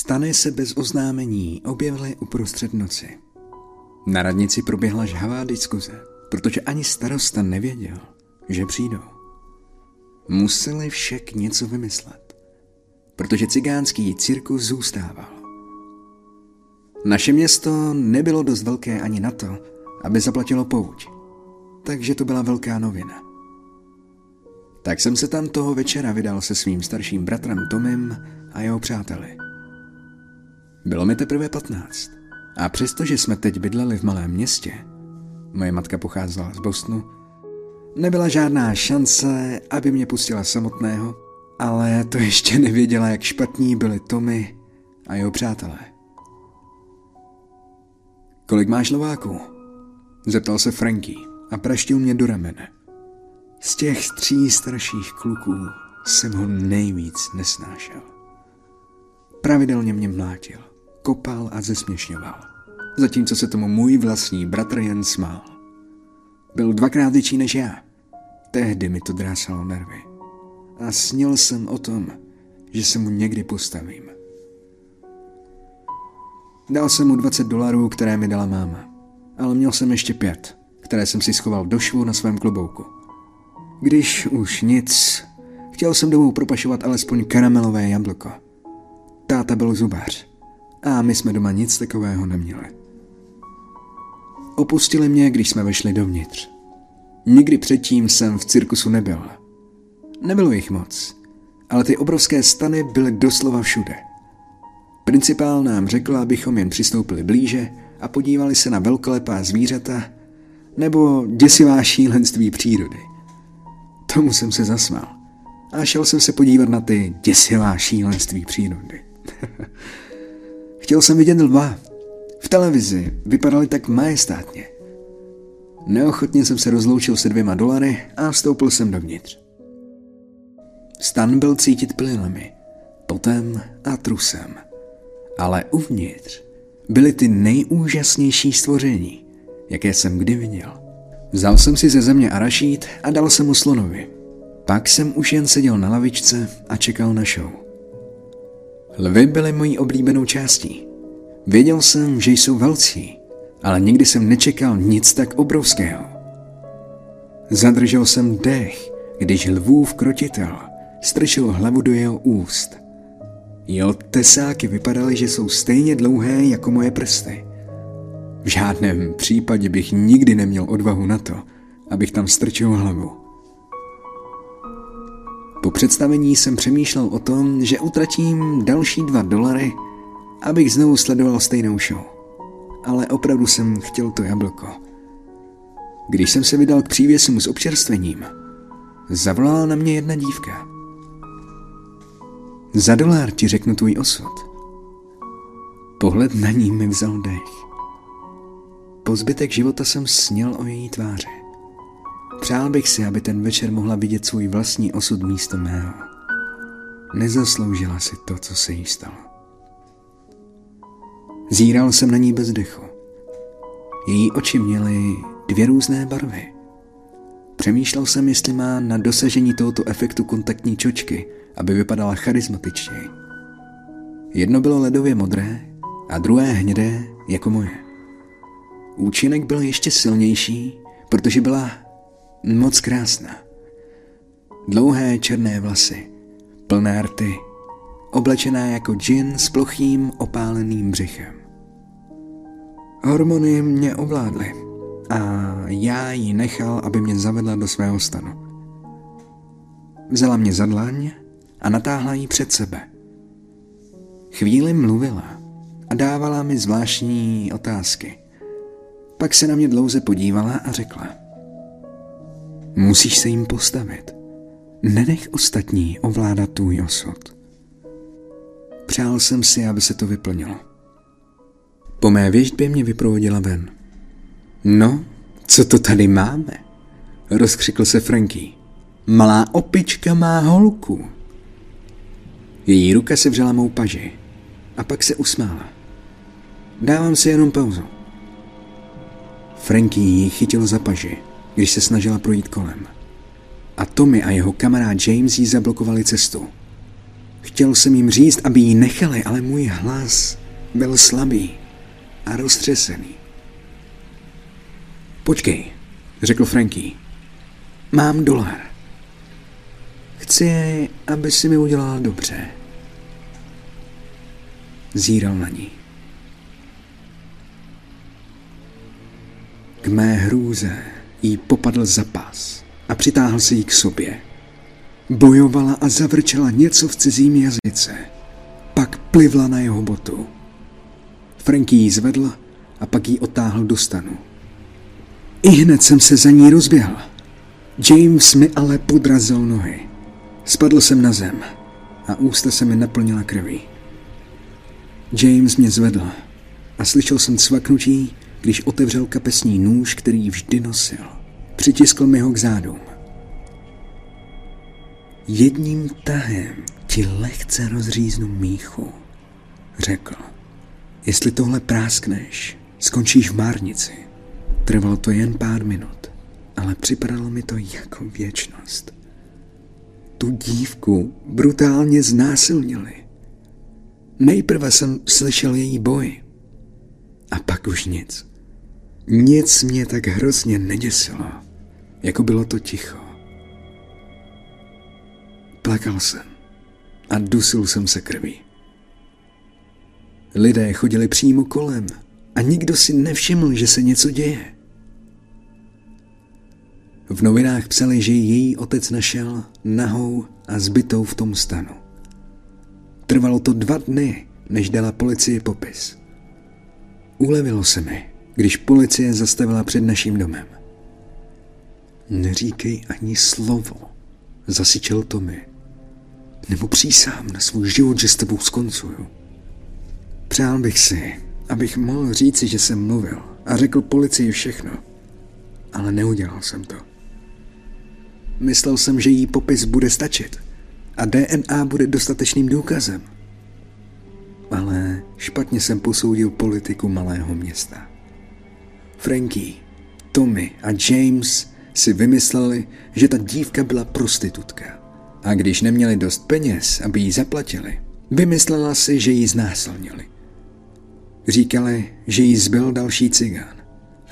Stany se bez oznámení objevily uprostřed noci. Na radnici proběhla žhavá diskuze, protože ani starosta nevěděl, že přijdou. Museli však něco vymyslet, protože cigánský cirkus zůstával. Naše město nebylo dost velké ani na to, aby zaplatilo pouť, takže to byla velká novina. Tak jsem se tam toho večera vydal se svým starším bratrem Tomem a jeho přáteli. Bylo mi teprve patnáct. A přestože jsme teď bydleli v malém městě, moje matka pocházela z Bostonu, nebyla žádná šance, aby mě pustila samotného, ale to ještě nevěděla, jak špatní byli Tommy a jeho přátelé. Kolik máš lováků? Zeptal se Franky a praštil mě do ramene. Z těch tří starších kluků jsem ho nejvíc nesnášel. Pravidelně mě mlátil kopal a zesměšňoval, zatímco se tomu můj vlastní bratr jen smál. Byl dvakrát větší než já. Tehdy mi to drásalo nervy. A snil jsem o tom, že se mu někdy postavím. Dal jsem mu 20 dolarů, které mi dala máma. Ale měl jsem ještě pět, které jsem si schoval do švu na svém klobouku. Když už nic, chtěl jsem domů propašovat alespoň karamelové jablko. Táta byl zubář a my jsme doma nic takového neměli. Opustili mě, když jsme vešli dovnitř. Nikdy předtím jsem v cirkusu nebyl. Nebylo jich moc, ale ty obrovské stany byly doslova všude. Principál nám řekl, abychom jen přistoupili blíže a podívali se na velkolepá zvířata nebo děsivá šílenství přírody. Tomu jsem se zasmál a šel jsem se podívat na ty děsivá šílenství přírody. Chtěl jsem vidět lva. V televizi vypadali tak majestátně. Neochotně jsem se rozloučil se dvěma dolary a vstoupil jsem dovnitř. Stan byl cítit plynami, potem a trusem. Ale uvnitř byly ty nejúžasnější stvoření, jaké jsem kdy viděl. Vzal jsem si ze země arašít a dal jsem mu slonovi. Pak jsem už jen seděl na lavičce a čekal na show. Lvy byly mojí oblíbenou částí. Věděl jsem, že jsou velcí, ale nikdy jsem nečekal nic tak obrovského. Zadržel jsem dech, když lvův krotitel strčil hlavu do jeho úst. Jeho tesáky vypadaly, že jsou stejně dlouhé jako moje prsty. V žádném případě bych nikdy neměl odvahu na to, abych tam strčil hlavu. Po představení jsem přemýšlel o tom, že utratím další dva dolary, abych znovu sledoval stejnou show. Ale opravdu jsem chtěl to jablko. Když jsem se vydal k přívěsům s občerstvením, zavolala na mě jedna dívka. Za dolár ti řeknu tvůj osud. Pohled na ní mi vzal dech. Po zbytek života jsem sněl o její tváři. Přál bych si, aby ten večer mohla vidět svůj vlastní osud místo mého. Nezasloužila si to, co se jí stalo. Zíral jsem na ní bez dechu. Její oči měly dvě různé barvy. Přemýšlel jsem, jestli má na dosažení tohoto efektu kontaktní čočky, aby vypadala charismatičtěji. Jedno bylo ledově modré a druhé hnědé jako moje. Účinek byl ještě silnější, protože byla moc krásná. Dlouhé černé vlasy, plné rty, oblečená jako džin s plochým opáleným břichem. Hormony mě ovládly a já ji nechal, aby mě zavedla do svého stanu. Vzala mě za dlaň a natáhla ji před sebe. Chvíli mluvila a dávala mi zvláštní otázky. Pak se na mě dlouze podívala a řekla – Musíš se jim postavit. Nenech ostatní ovládat tvůj osud. Přál jsem si, aby se to vyplnilo. Po mé věžbě mě vyprovodila ven. No, co to tady máme? Rozkřikl se Franky. Malá opička má holku. Její ruka se vřela mou paži a pak se usmála. Dávám si jenom pauzu. Franky ji chytil za paži když se snažila projít kolem. A Tommy a jeho kamarád James jí zablokovali cestu. Chtěl jsem jim říct, aby ji nechali, ale můj hlas byl slabý a roztřesený. Počkej, řekl Franky. Mám dolar. Chci, aby si mi udělala dobře. Zíral na ní. K mé hrůze jí popadl za pás a přitáhl se jí k sobě. Bojovala a zavrčela něco v cizím jazyce. Pak plivla na jeho botu. Franky ji zvedl a pak ji otáhl do stanu. I hned jsem se za ní rozběhl. James mi ale podrazil nohy. Spadl jsem na zem a ústa se mi naplnila krví. James mě zvedl a slyšel jsem cvaknutí, když otevřel kapesní nůž, který vždy nosil. Přitiskl mi ho k zádům. Jedním tahem ti lehce rozříznu míchu, řekl. Jestli tohle práskneš, skončíš v márnici. Trvalo to jen pár minut, ale připadalo mi to jako věčnost. Tu dívku brutálně znásilnili. Nejprve jsem slyšel její boj. A pak už nic. Nic mě tak hrozně neděsilo, jako bylo to ticho. Plakal jsem a dusil jsem se krví. Lidé chodili přímo kolem a nikdo si nevšiml, že se něco děje. V novinách psali, že její otec našel nahou a zbytou v tom stanu. Trvalo to dva dny, než dala policie popis. Ulevilo se mi, když policie zastavila před naším domem. Neříkej ani slovo, zasyčel Tommy. Nebo přísám na svůj život, že s tebou skoncuju. Přál bych si, abych mohl říci, že jsem mluvil a řekl policii všechno. Ale neudělal jsem to. Myslel jsem, že jí popis bude stačit a DNA bude dostatečným důkazem. Ale špatně jsem posoudil politiku malého města. Frankie, Tommy a James si vymysleli, že ta dívka byla prostitutka. A když neměli dost peněz, aby jí zaplatili, vymyslela si, že ji znásilnili. Říkali, že jí zbyl další cigán,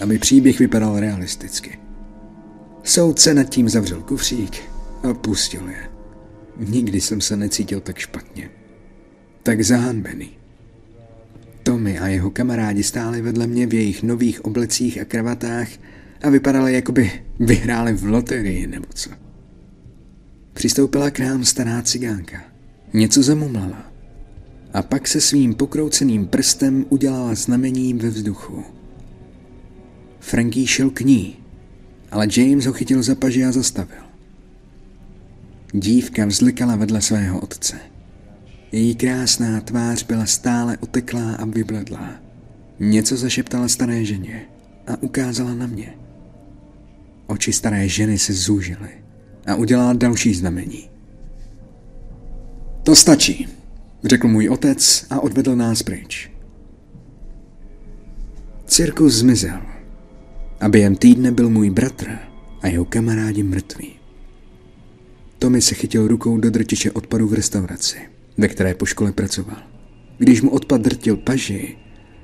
aby příběh vypadal realisticky. Soudce nad tím zavřel kufřík a pustil je. Nikdy jsem se necítil tak špatně. Tak zahanbený. Tommy a jeho kamarádi stáli vedle mě v jejich nových oblecích a kravatách a vypadali, jako by vyhráli v loterii nebo co. Přistoupila k nám stará cigánka. Něco zamumlala. A pak se svým pokrouceným prstem udělala znamení ve vzduchu. Frankie šel k ní, ale James ho chytil za paži a zastavil. Dívka vzlikala vedle svého otce. Její krásná tvář byla stále oteklá a vybledlá. Něco zašeptala staré ženě a ukázala na mě. Oči staré ženy se zúžily a udělala další znamení. To stačí, řekl můj otec a odvedl nás pryč. Cirkus zmizel a během týdne byl můj bratr a jeho kamarádi mrtví. Tommy se chytil rukou do drtiče odpadu v restauraci, ve které po škole pracoval. Když mu odpad drtil paži,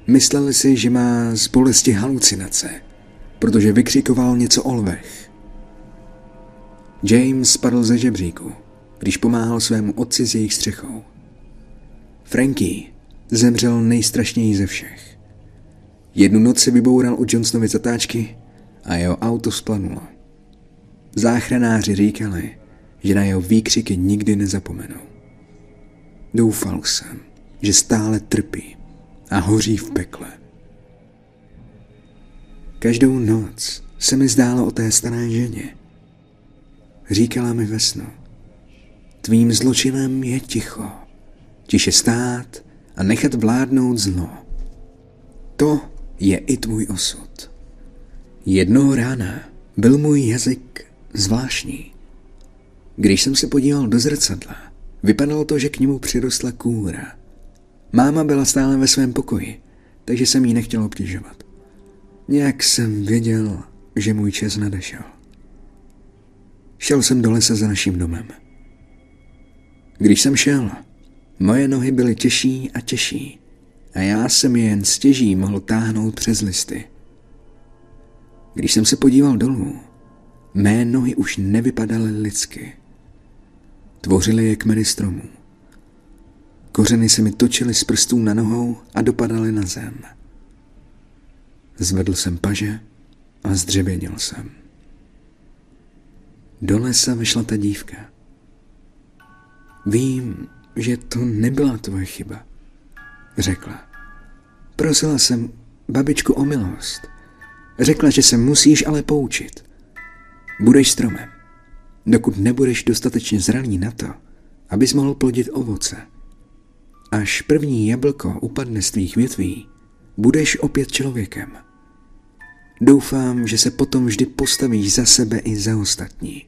mysleli si, že má z bolesti halucinace, protože vykřikoval něco o lvech. James spadl ze žebříku, když pomáhal svému otci s jejich střechou. Frankie zemřel nejstrašněji ze všech. Jednu noc se vyboural u Johnsonovy zatáčky a jeho auto splanulo. Záchranáři říkali, že na jeho výkřiky nikdy nezapomenou. Doufal jsem, že stále trpí a hoří v pekle. Každou noc se mi zdálo o té staré ženě. Říkala mi ve snu, tvým zločinem je ticho, tiše stát a nechat vládnout zlo. To je i tvůj osud. Jednoho rána byl můj jazyk zvláštní. Když jsem se podíval do zrcadla, vypadalo to, že k němu přirostla kůra. Máma byla stále ve svém pokoji, takže jsem jí nechtěl obtěžovat. Nějak jsem věděl, že můj čas nadešel. Šel jsem do lesa za naším domem. Když jsem šel, Moje nohy byly těžší a těžší a já jsem je jen stěží mohl táhnout přes listy. Když jsem se podíval dolů, mé nohy už nevypadaly lidsky. Tvořily je kmeny stromů. Kořeny se mi točily z prstů na nohou a dopadaly na zem. Zvedl jsem paže a zdřevěnil jsem. Do lesa vyšla ta dívka. Vím, že to nebyla tvoje chyba, řekla. Prosila jsem babičku o milost. Řekla, že se musíš ale poučit. Budeš stromem, dokud nebudeš dostatečně zraný na to, abys mohl plodit ovoce. Až první jablko upadne z tvých větví, budeš opět člověkem. Doufám, že se potom vždy postavíš za sebe i za ostatní.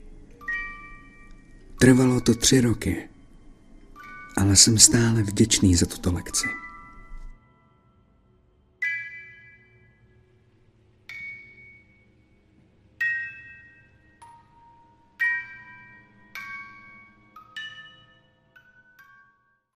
Trvalo to tři roky, ale jsem stále vděčný za tuto lekci.